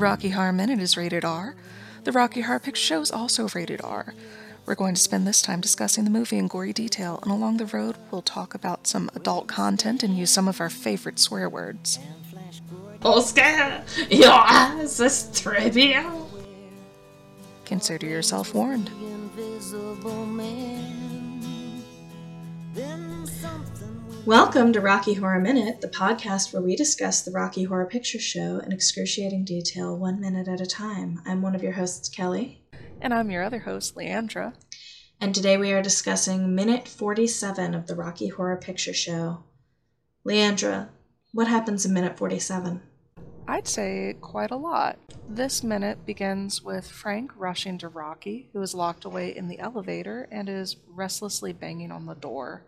Rocky Horror Minute is rated R. The Rocky Horror Picture Show is also rated R. We're going to spend this time discussing the movie in gory detail, and along the road, we'll talk about some adult content and use some of our favorite swear words. Oscar, your ass is trivial. Consider yourself warned. Welcome to Rocky Horror Minute, the podcast where we discuss the Rocky Horror Picture Show in excruciating detail, one minute at a time. I'm one of your hosts, Kelly. And I'm your other host, Leandra. And today we are discussing minute 47 of the Rocky Horror Picture Show. Leandra, what happens in minute 47? I'd say quite a lot. This minute begins with Frank rushing to Rocky, who is locked away in the elevator and is restlessly banging on the door.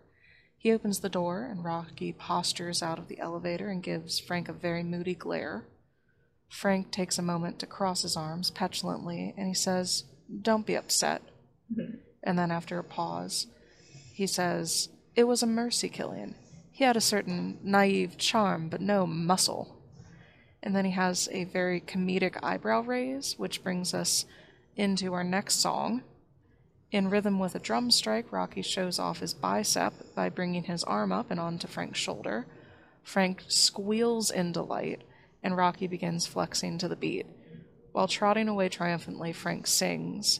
He opens the door, and Rocky postures out of the elevator and gives Frank a very moody glare. Frank takes a moment to cross his arms petulantly, and he says, Don't be upset. Mm-hmm. And then, after a pause, he says, It was a mercy killing. He had a certain naive charm, but no muscle. And then he has a very comedic eyebrow raise, which brings us into our next song, in rhythm with a drum strike, Rocky shows off his bicep by bringing his arm up and onto Frank's shoulder. Frank squeals in delight, and Rocky begins flexing to the beat. While trotting away triumphantly, Frank sings.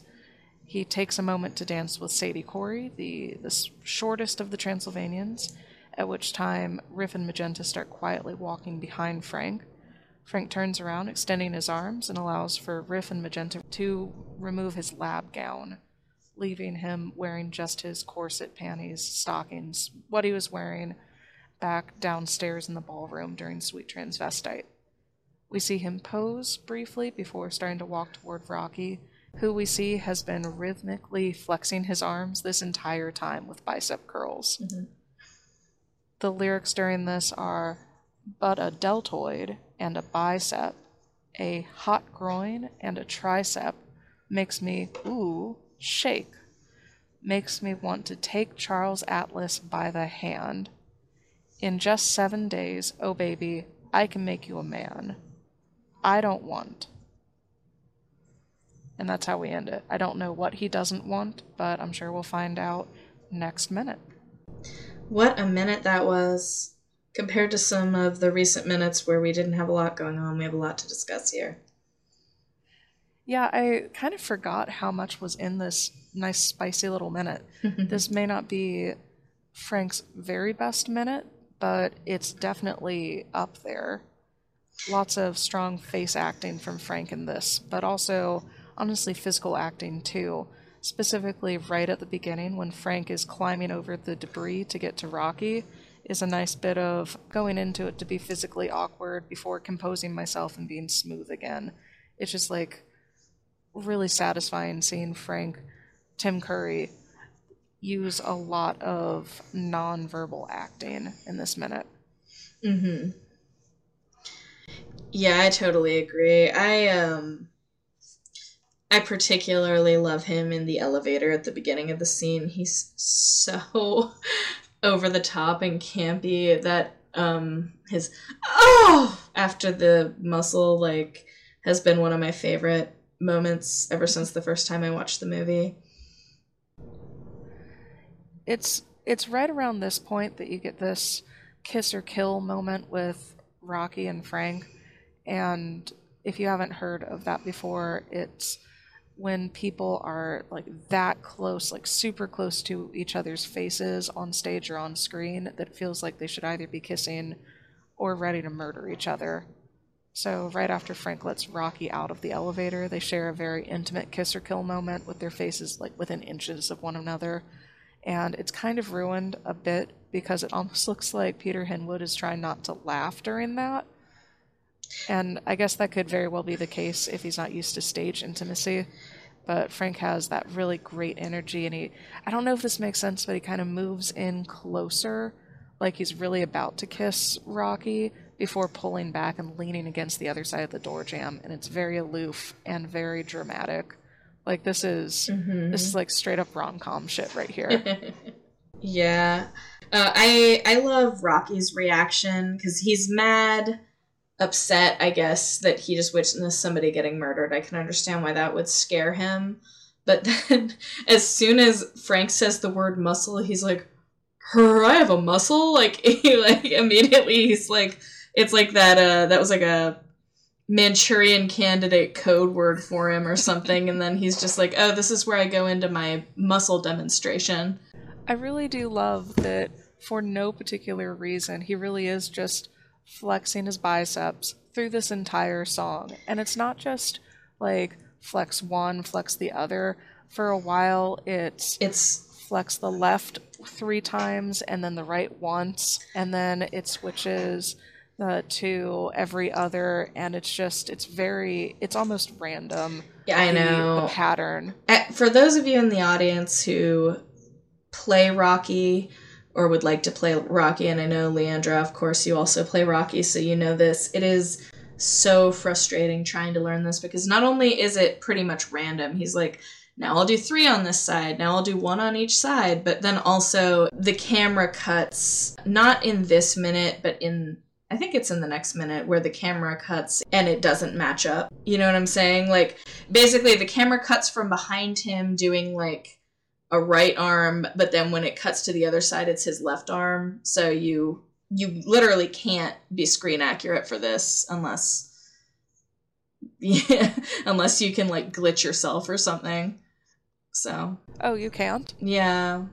He takes a moment to dance with Sadie Corré, the, the shortest of the Transylvanians, at which time Riff and Magenta start quietly walking behind Frank. Frank turns around, extending his arms, and allows for Riff and Magenta to remove his lab gown leaving him wearing just his corset, panties, stockings, what he was wearing back downstairs in the ballroom during Sweet Transvestite. We see him pose briefly before starting to walk toward Rocky, who we see has been rhythmically flexing his arms this entire time with bicep curls. Mm-hmm. The lyrics during this are but a deltoid and a bicep, a hot groin and a tricep makes me, ooh, shake makes me want to take Charles Atlas by the hand. In just seven days, oh baby, I can make you a man. I don't want. And that's how we end it. I don't know what he doesn't want, but I'm sure we'll find out next minute. What a minute that was. Compared to some of the recent minutes where we didn't have a lot going on, we have a lot to discuss here. Yeah, I kind of forgot how much was in this nice, spicy little minute. this may not be Frank's very best minute, but it's definitely up there. Lots of strong face acting from Frank in this, but also, honestly, physical acting too. Specifically, right at the beginning when Frank is climbing over the debris to get to Rocky, is a nice bit of going into it to be physically awkward before composing myself and being smooth again. It's just like really satisfying seeing Frank Tim Curry use a lot of nonverbal acting in this minute. Mhm. Yeah, I totally agree. I um I particularly love him in the elevator at the beginning of the scene. He's so over the top and campy that um his oh after the muscle like has been one of my favorite moments ever since the first time I watched the movie. It's it's right around this point that you get this kiss or kill moment with Rocky and Frank. And if you haven't heard of that before, it's when people are like that close, like super close to each other's faces on stage or on screen, that feels like they should either be kissing or ready to murder each other. So, right after Frank lets Rocky out of the elevator, they share a very intimate kiss or kill moment with their faces like within inches of one another. And it's kind of ruined a bit because it almost looks like Peter Hinwood is trying not to laugh during that. And I guess that could very well be the case if he's not used to stage intimacy. But Frank has that really great energy, and he, I don't know if this makes sense, but he kind of moves in closer, like he's really about to kiss Rocky, before pulling back and leaning against the other side of the door jamb and it's very aloof and very dramatic like this is mm-hmm. this is like straight up rom-com shit right here yeah uh, i i love rocky's reaction because he's mad upset, I guess, that he just witnessed somebody getting murdered. I can understand why that would scare him. But then, as soon as Frank says the word muscle, he's like, "Her, I have a muscle." Like, he, like immediately, he's like, it's like that. Uh, that was like a Manchurian candidate code word for him or something, and then he's just like, "Oh, this is where I go into my muscle demonstration." I really do love that for no particular reason, he really is just flexing his biceps through this entire song. And it's not just like flex one, flex the other. For a while, it's It's flex the left three times and then the right once, and then it switches uh, to every other, and it's just it's very it's almost random. yeah, I the- know. the pattern. Uh, For those of you in the audience who play Rocky or would like to play Rocky, and I know Leandra, of course, you also play Rocky, so you know this. It is so frustrating trying to learn this because not only is it pretty much random, he's like, now I'll do three on this side, now I'll do one on each side, but then also the camera cuts, not in this minute, but in I think it's in the next minute where the camera cuts and it doesn't match up. You know what I'm saying? Like basically the camera cuts from behind him doing like a right arm, but then when it cuts to the other side it's his left arm. So you you literally can't be screen accurate for this unless yeah, unless you can like glitch yourself or something. So, Oh, you can't? yeah.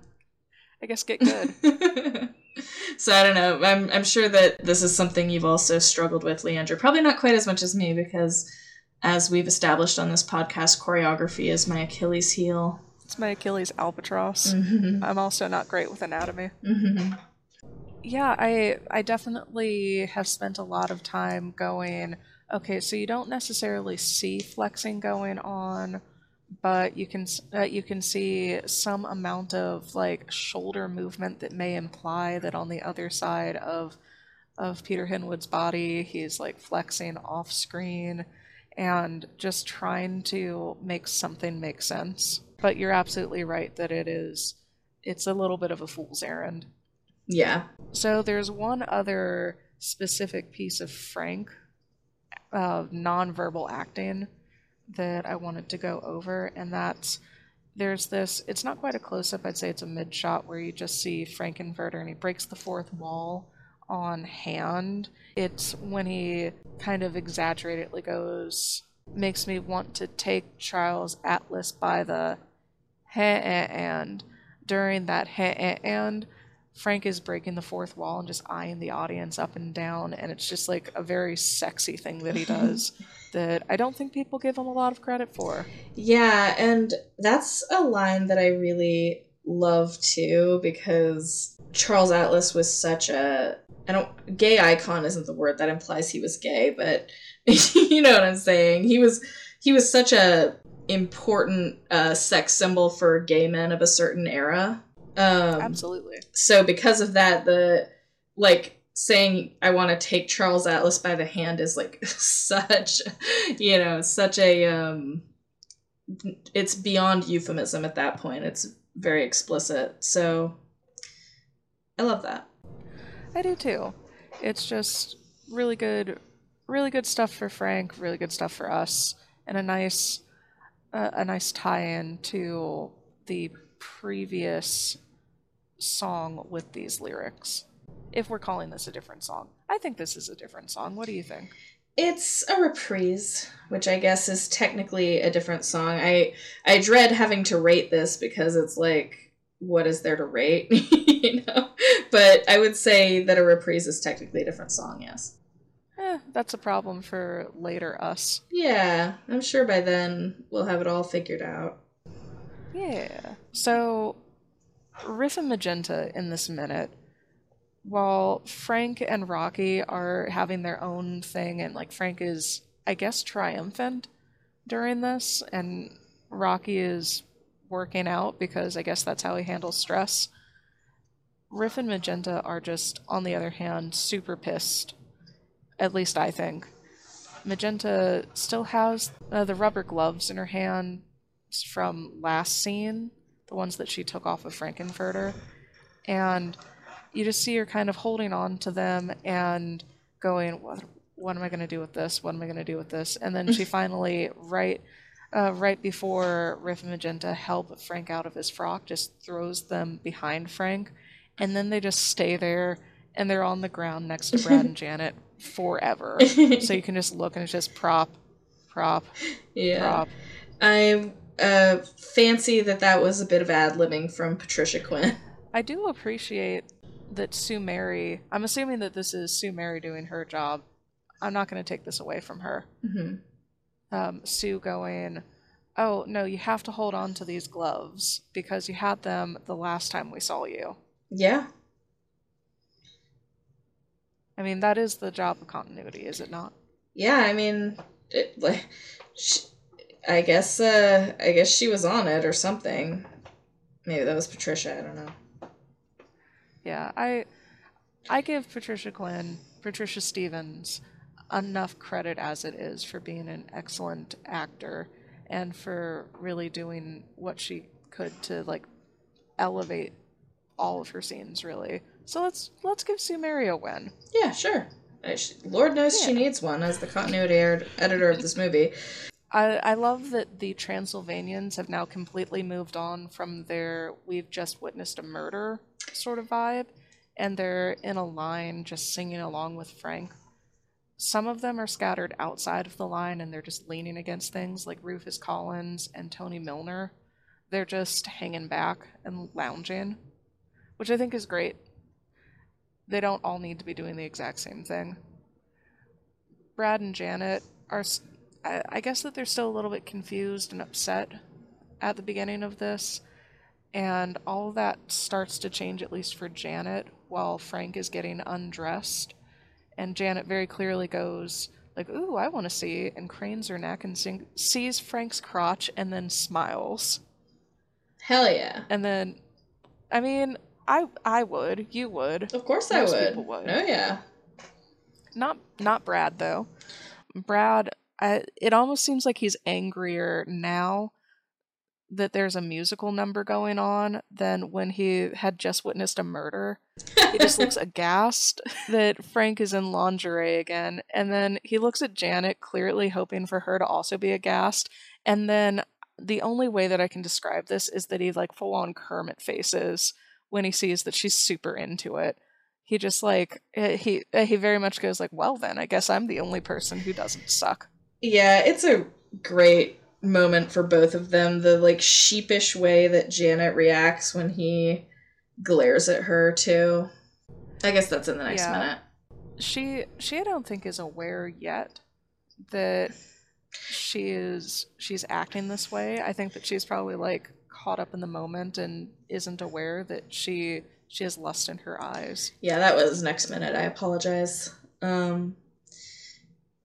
I guess get good. so I don't know. I'm I'm sure that this is something you've also struggled with, Leandra. Probably not quite as much as me because as we've established on this podcast, choreography is my Achilles heel. it's my Achilles albatross. Mm-hmm. I'm also not great with anatomy. Mm-hmm. Yeah, I I definitely have spent a lot of time going, okay, so you don't necessarily see flexing going on, but you can uh, you can see some amount of like shoulder movement that may imply that on the other side of of Peter Hinwood's body, he's like flexing off screen and just trying to make something make sense. But you're absolutely right that it is it's a little bit of a fool's errand. Yeah. So there's one other specific piece of Frank uh, nonverbal acting that I wanted to go over, and that's there's this. It's not quite a close up. I'd say it's a mid shot where you just see Frank-N-Furter and he breaks the fourth wall on hand. It's when he kind of exaggeratedly goes, makes me want to take Charles Atlas by the heh and during that heh and Frank is breaking the fourth wall and just eyeing the audience up and down, and it's just like a very sexy thing that he does that I don't think people give him a lot of credit for. Yeah, and that's a line that I really love too because Charles Atlas was such a I don't gay icon isn't the word that implies he was gay, but you know what I'm saying. He was he was such a important uh, sex symbol for gay men of a certain era. Um, Absolutely. so because of that the like saying i want to take charles atlas by the hand is like such you know such a um it's beyond euphemism at that point it's very explicit so i love that I do too. It's just really good, really good stuff for Frank, really good stuff for us, and a nice, uh, a nice tie-in to the previous song with these lyrics. If we're calling this a different song, I think this is a different song. What do you think? it's a reprise which i guess is technically a different song i i dread having to rate this because it's like what is there to rate you know but i would say that a reprise is technically a different song yes Eh, that's a problem for later us. Yeah, I'm sure by then we'll have it all figured out. Yeah. So, Riff and Magenta in this minute, while Frank and Rocky are having their own thing, and like Frank is, I guess, triumphant during this, and Rocky is working out because I guess that's how he handles stress. Riff and Magenta are just, on the other hand, super pissed. At least I think. Magenta still has uh, the rubber gloves in her hand from last scene, the ones that she took off of Frank-N-Furter. And you just see her kind of holding on to them and going, what, what am I going to do with this? What am I going to do with this? And then she finally, right, uh, right before Riff and Magenta help Frank out of his frock, just throws them behind Frank, and then they just stay there, and they're on the ground next to Brad and Janet forever. so you can just look, and it's just prop, prop, yeah. prop. I uh, fancy that that was a bit of ad libbing from Patricia Quinn. I do appreciate that Sue Mary. I'm assuming that this is Sue Mary doing her job. I'm not going to take this away from her. hmm um, Sue going, Oh, no, you have to hold on to these gloves because you had them the last time we saw you. Yeah. I mean, that is the job of continuity, is it not? Yeah, I mean, it, like, sh I guess, uh, I guess she was on it or something. Maybe that was Patricia. I don't know. Yeah, I I give Patricia Quinn, Patricia Stevens, enough credit as it is for being an excellent actor and for really doing what she could to like elevate all of her scenes really. So let's let's give Sue Mary a win. Yeah, sure. Uh, Lord knows she needs one as the continuity editor of this movie. I, I love that the Transylvanians have now completely moved on from their we've just witnessed a murder sort of vibe, and they're in a line just singing along with Frank. Some of them are scattered outside of the line and they're just leaning against things, like Rufus Collins and Tony Milner. They're just hanging back and lounging, which I think is great. They don't all need to be doing the exact same thing. Brad and Janet are I, I guess that they're still a little bit confused and upset at the beginning of this. And all of that starts to change, at least for Janet, while Frank is getting undressed. And Janet very clearly goes, like, ooh, I want to see, and cranes her neck and sing- sees Frank's crotch and then smiles. Hell yeah. And then, I mean, I I would, you would. Of course I Most would. people would. Oh yeah. Not not Brad though. Brad, I, it almost seems like he's angrier now that there's a musical number going on than when he had just witnessed a murder. He just looks aghast that Frank is in lingerie again, and then he looks at Janet, clearly hoping for her to also be aghast. And then the only way that I can describe this is that he like full on Kermit faces when he sees that she's super into it. He just like eh, he eh, he very much goes like, well then, I guess I'm the only person who doesn't suck. Yeah, it's a great moment for both of them. The like sheepish way that Janet reacts when he glares at her too. I guess that's in the next Yeah. minute. she she I don't think is aware yet that she is she's acting this way. I think that she's probably like caught up in the moment and isn't aware that she she has lust in her eyes. Yeah, that was next minute. I apologize. Um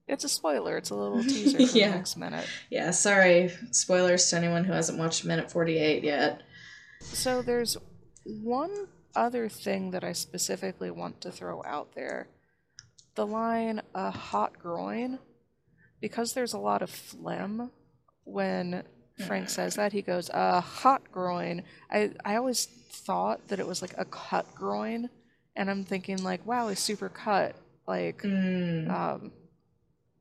It's a spoiler. It's a little teaser for Yeah. the next minute. yeah, sorry. Spoilers to anyone who hasn't watched minute 48 yet. So there's one other thing that I specifically want to throw out there. The line a hot groin because there's a lot of phlegm when Frank says that he goes a hot groin. I I always thought that it was like a cut groin and I'm thinking like wow, he's super cut like Mm. um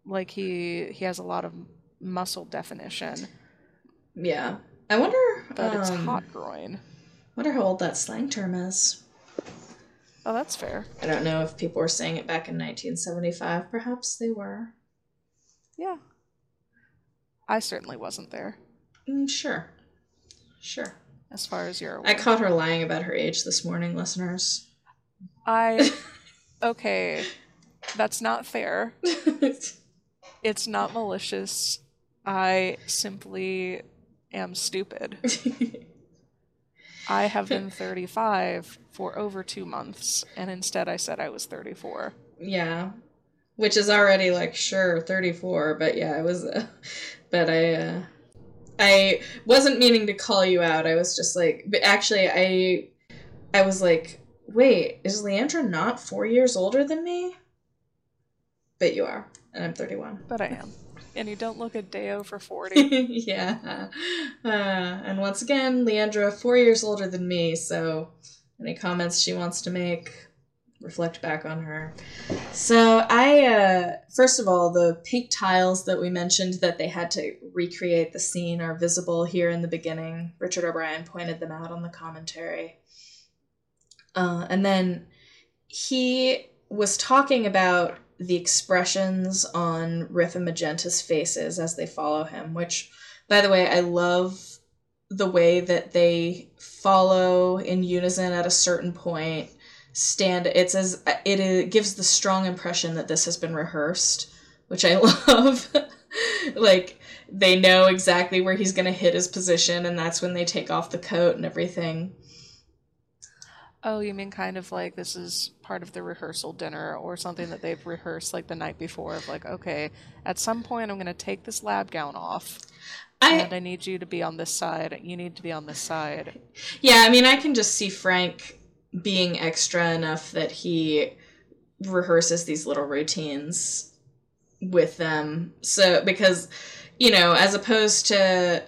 like he he has a lot of muscle definition, Yeah. I wonder but it's um, hot groin. wonder how old that slang term is. Oh, that's fair. I don't know if people were saying it back in 1975. Perhaps they were. Yeah. I certainly wasn't there, Mm, sure. Sure. as far as you're aware. I caught her lying about her age this morning, listeners. I okay. That's not fair. It's not malicious. I simply am stupid. I have been 35 for over two months, and instead I said I was 34. yeah. Which is already like sure 34, but yeah, I was uh, but I uh I wasn't meaning to call you out. I was just like but actually I I was like, "Wait, is Leandra not 4 years older than me?" But you are, and I'm 31. But I am. And you don't look a day over 40. yeah. Uh, and once again, Leandra, four years older than me, so any comments she wants to make, reflect back on her. So I, uh, first of all, the pink tiles that we mentioned that they had to recreate the scene are visible here in the beginning. Richard O'Brien pointed them out on the commentary. Uh, and then he was talking about the expressions on Riff and Magenta's faces as they follow him, which, by the way, I love the way that they follow in unison at a certain point stand it's as it, it gives the strong impression that this has been rehearsed which i love. Like they know exactly where he's going to hit his position and that's when they take off the coat and everything Oh, you mean kind of like this is part of the rehearsal dinner or something that they've rehearsed like the night before of like, okay, at some point I'm going to take this lab gown off. I, and I need you to be on this side. You need to be on this side. yeah i mean i can just see frank being extra enough that he rehearses these little routines with them so because you know as opposed to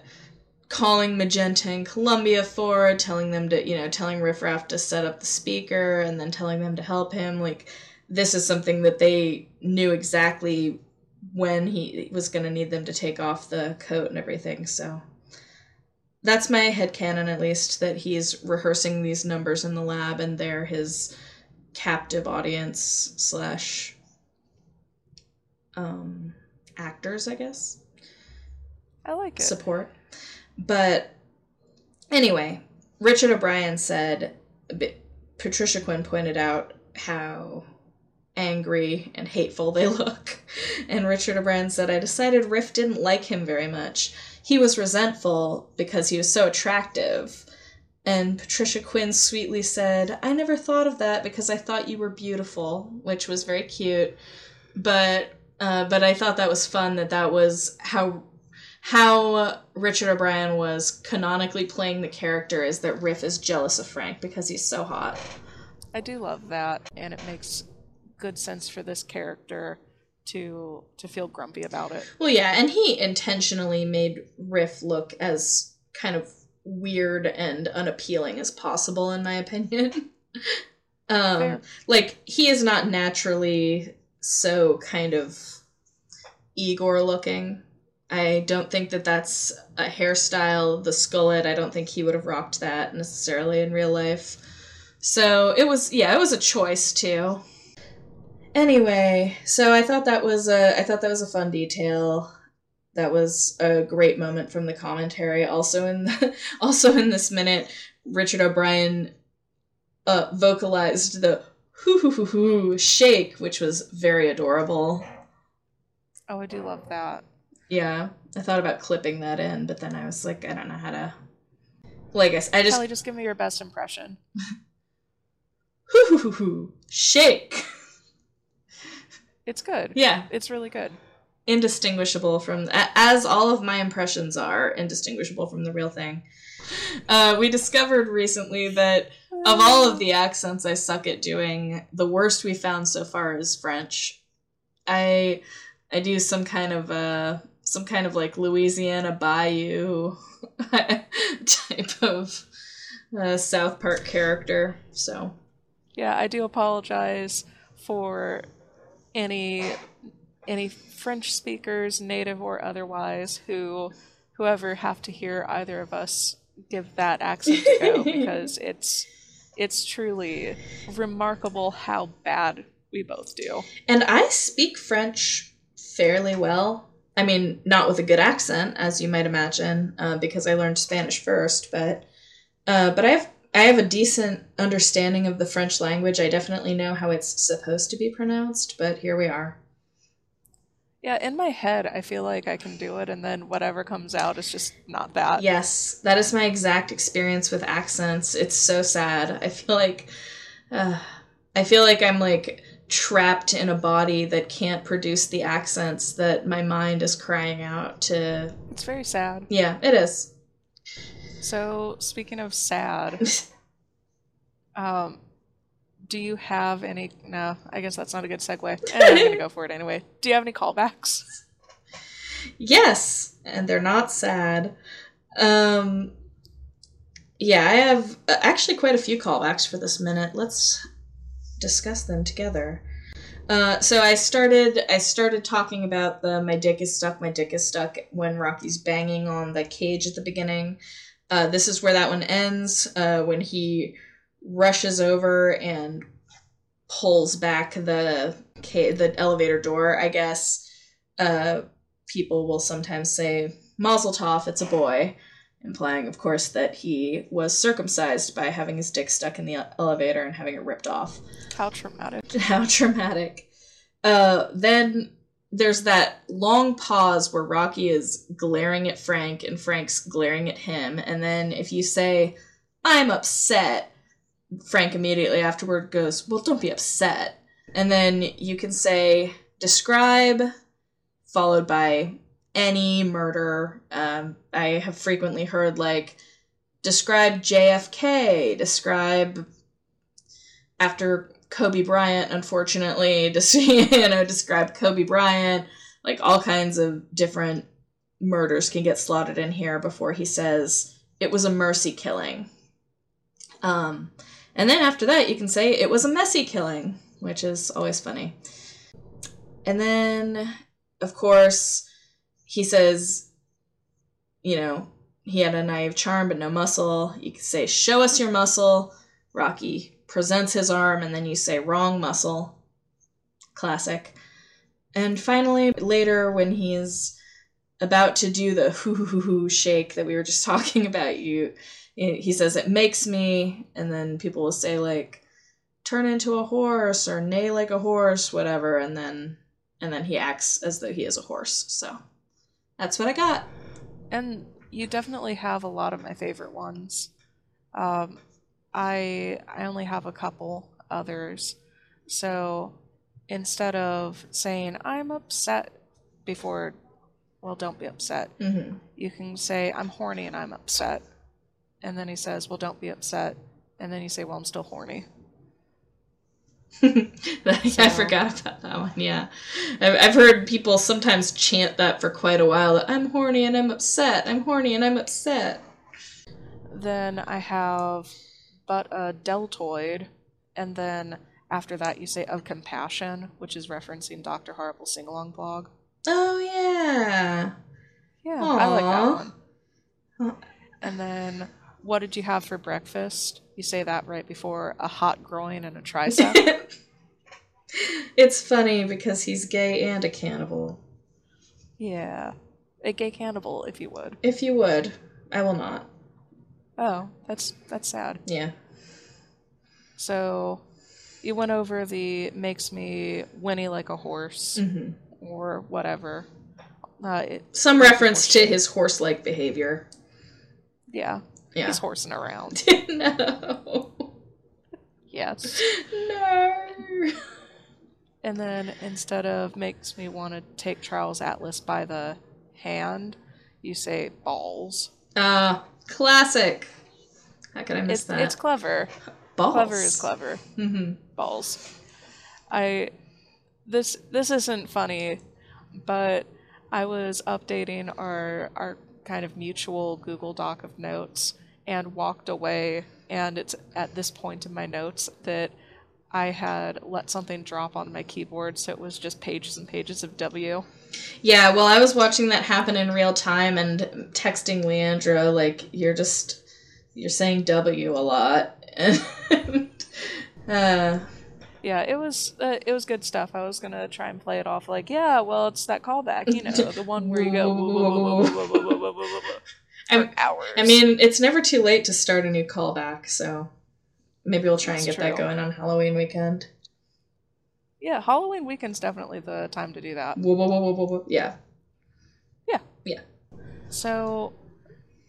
calling magenta and columbia for, telling them to you know telling riff raff to set up the speaker and then telling them to help him. Like this is something that they knew exactly when he was going to need them to take off the coat and everything so. That's my head headcanon at least that he's rehearsing these numbers in the lab and they're his captive audience slash um actors i guess. I like it. support but anyway richard o'brien said patricia quinn pointed out how angry and hateful they look. And richard o'brien said i decided riff didn't like him very much. He was resentful because he was so attractive. And patricia quinn sweetly said i never thought of that because i thought you were beautiful which was very cute. But uh, but i thought that was fun that that was how how Richard O'Brien was canonically playing the character is that Riff is jealous of Frank because he's so hot. I do love that, and it makes good sense for this character to to feel grumpy about it. Well, yeah, and he intentionally made Riff look as kind of weird and unappealing as possible, in my opinion. um, Fair. like he is not naturally so kind of Igor looking. I don't think that that's a hairstyle. The skullet, I don't think he would have rocked that necessarily in real life. So it was, yeah, it was a choice too. Anyway, so I thought that was a, I thought that was a fun detail. That was a great moment from the commentary. Also in, the, also in this minute, Richard O'Brien uh, vocalized the hoo hoo hoo hoo shake, which was very adorable. Oh, I do love that. Yeah, I thought about clipping that in, but then I was like, I don't know how to. Like I just Kelly, just give me your best impression. hoo hoo hoo hoo shake. It's good. Yeah, It's really good. indistinguishable from as all of my impressions are indistinguishable from the real thing. Uh, we discovered recently that of all of the accents I suck at doing, the worst we found so far is French. I I do some kind of uh some kind of like Louisiana Bayou type of uh, South Park character. So Yeah, I do apologize for any any French speakers, native or otherwise, who whoever have to hear either of us give that accent a go because it's it's truly remarkable how bad we both do. And I speak French fairly well. I mean, not with a good accent, as you might imagine, uh, because I learned Spanish first. But, uh, but I have I have a decent understanding of the French language. I definitely know how it's supposed to be pronounced. But here we are. Yeah, in my head, I feel like I can do it, and then whatever comes out is just not that. Yes, that is my exact experience with accents. It's so sad. I feel like, uh, I feel like I'm like trapped in a body that can't produce the accents that my mind is crying out to It's very sad. Yeah, it is. So, speaking of sad, um, do you have any? No, I guess that's not a good segue. Eh, I'm gonna go for it anyway. Do you have any callbacks? yes, and they're not sad. Um, yeah, I have uh, actually quite a few callbacks for this minute. Let's discuss them together. Uh, so I started I started talking about the my dick is stuck, my dick is stuck when Rocky's banging on the cage at the beginning. Uh, this is where that one ends uh, when he rushes over and pulls back the ca- the elevator door. I guess uh, people will sometimes say Mazel Tov, it's a boy, implying, of course, that he was circumcised by having his dick stuck in the elevator and having it ripped off. How traumatic. How traumatic. Uh, then there's that long pause where Rocky is glaring at Frank and Frank's glaring at him. And then if you say, I'm upset, Frank immediately afterward goes, Well, don't be upset. And then you can say, Describe, followed by any murder. Um, I have frequently heard, like, describe JFK, describe after Kobe Bryant, unfortunately, you know, describe Kobe Bryant, like all kinds of different murders can get slotted in here before he says it was a mercy killing. Um, and then after that, you can say it was a messy killing, which is always funny. And then, of course, he says, you know, he had a naive charm but no muscle. You can say, show us your muscle. Rocky presents his arm, and then you say wrong muscle. Classic. And finally, later, when he's about to do the hoo hoo hoo hoo shake that we were just talking about, you he says it makes me, and then people will say like turn into a horse or neigh like a horse, whatever, and then and then he acts as though he is a horse. So that's what I got. And you definitely have a lot of my favorite ones. Um, I I only have a couple others. So instead of saying I'm upset before well don't be upset. Mm-hmm. You can say I'm horny and I'm upset. And then he says, "Well, don't be upset." And then you say, "Well, I'm still horny." I So- forgot about that one. Yeah, I've, I've heard people sometimes chant that for quite a while. I'm horny and I'm upset. I'm horny and I'm upset. Then I have but a deltoid, and then after that you say of compassion, which is referencing Dr. Horrible's sing along blog. Oh yeah. Yeah, I like that one. And then what did you have for breakfast? You say that right before a hot groin and a tricep. it's funny because he's gay and a cannibal. yeah. A gay cannibal, if you would. If you would, I will not. Oh, that's that's sad. Yeah. So you went over the makes me whinny like a horse hmm or whatever. Uh, it, Some reference to his horse-like behavior. yeah, Yeah. he's horsing around. no. yes. No. And then instead of makes me want to take Charles Atlas by the hand, you say balls. Ah, classic. How could I miss It's, that? it's clever. Balls. Clever is clever. hmm Balls. I this this isn't funny, but I was updating our our kind of mutual Google Doc of notes and walked away and it's at this point in my notes that I had let something drop on my keyboard so it was just pages and pages of W. Yeah, well, I was watching that happen in real time and texting Leandra, like, you're just, you're saying W a lot. And, uh, Yeah, it was uh, it was good stuff. I was gonna try and play it off like, yeah, well, it's that callback, you know, the one where you go for I, hours. I mean, it's never too late to start a new callback, so maybe we'll try That's and get true. that going on Halloween weekend. Yeah, Halloween weekend's definitely the time to do that. Whoa, whoa, whoa, whoa, whoa. Yeah. Yeah. Yeah. So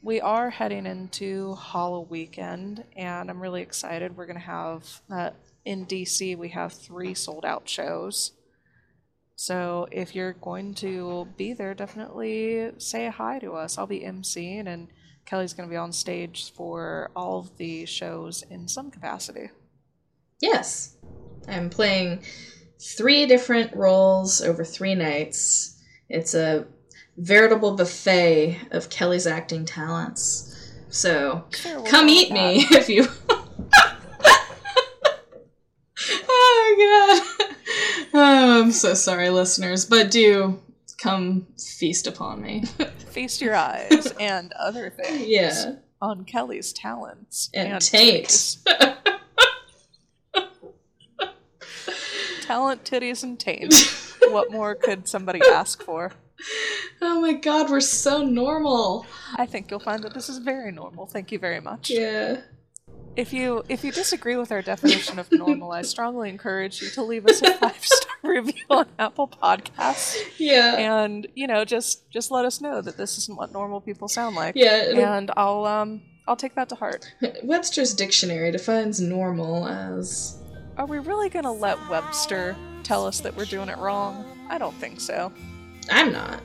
we are heading into Halloween weekend, and I'm really excited. We're going to have, uh, in DC, we have three sold out shows. So if you're going to be there, definitely say hi to us. I'll be emceeing, and Kelly's gonna be on stage for all of the shows in some capacity. Yes. I'm playing three different roles over three nights. It's a veritable buffet of Kelly's acting talents. So Sure, we'll come eat me if you. I'm so sorry, listeners, but do come feast upon me. Feast your eyes and other things yeah. on Kelly's talents And taint. titties. Talent, titties, and taint. what more could somebody ask for? oh my god, we're so normal. I think you'll find that this is very normal. Thank you very much. Yeah. If you if you disagree with our definition of normal, I strongly encourage you to leave us a five star review on Apple Podcasts, Yeah. and you know just just let us know that this isn't what normal people sound like. Yeah. and I'll um I'll take that to heart. Webster's dictionary defines normal as Are we really gonna let Webster tell us that we're doing it wrong? I don't think so. I'm not.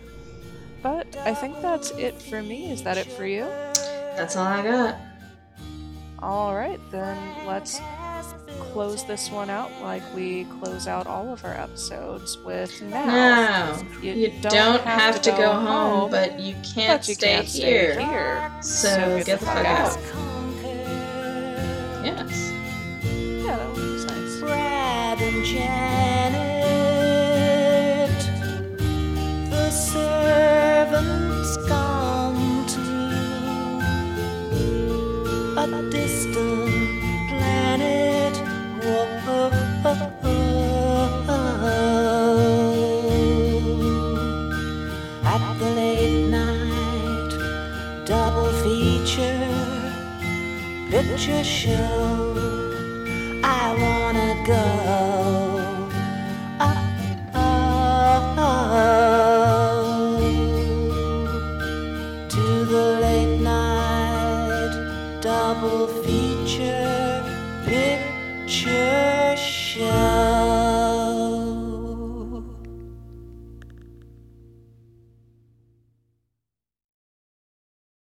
But I think that's it for me. Is that it for you? That's all I got. All right, then let's close this one out like we close out all of our episodes with now. Now, you, don't, have, to go, home, but you can't but you stay can't here. stay here. So, get, the fuck out. Yes. Yeah, that was nice. Brad and Janet,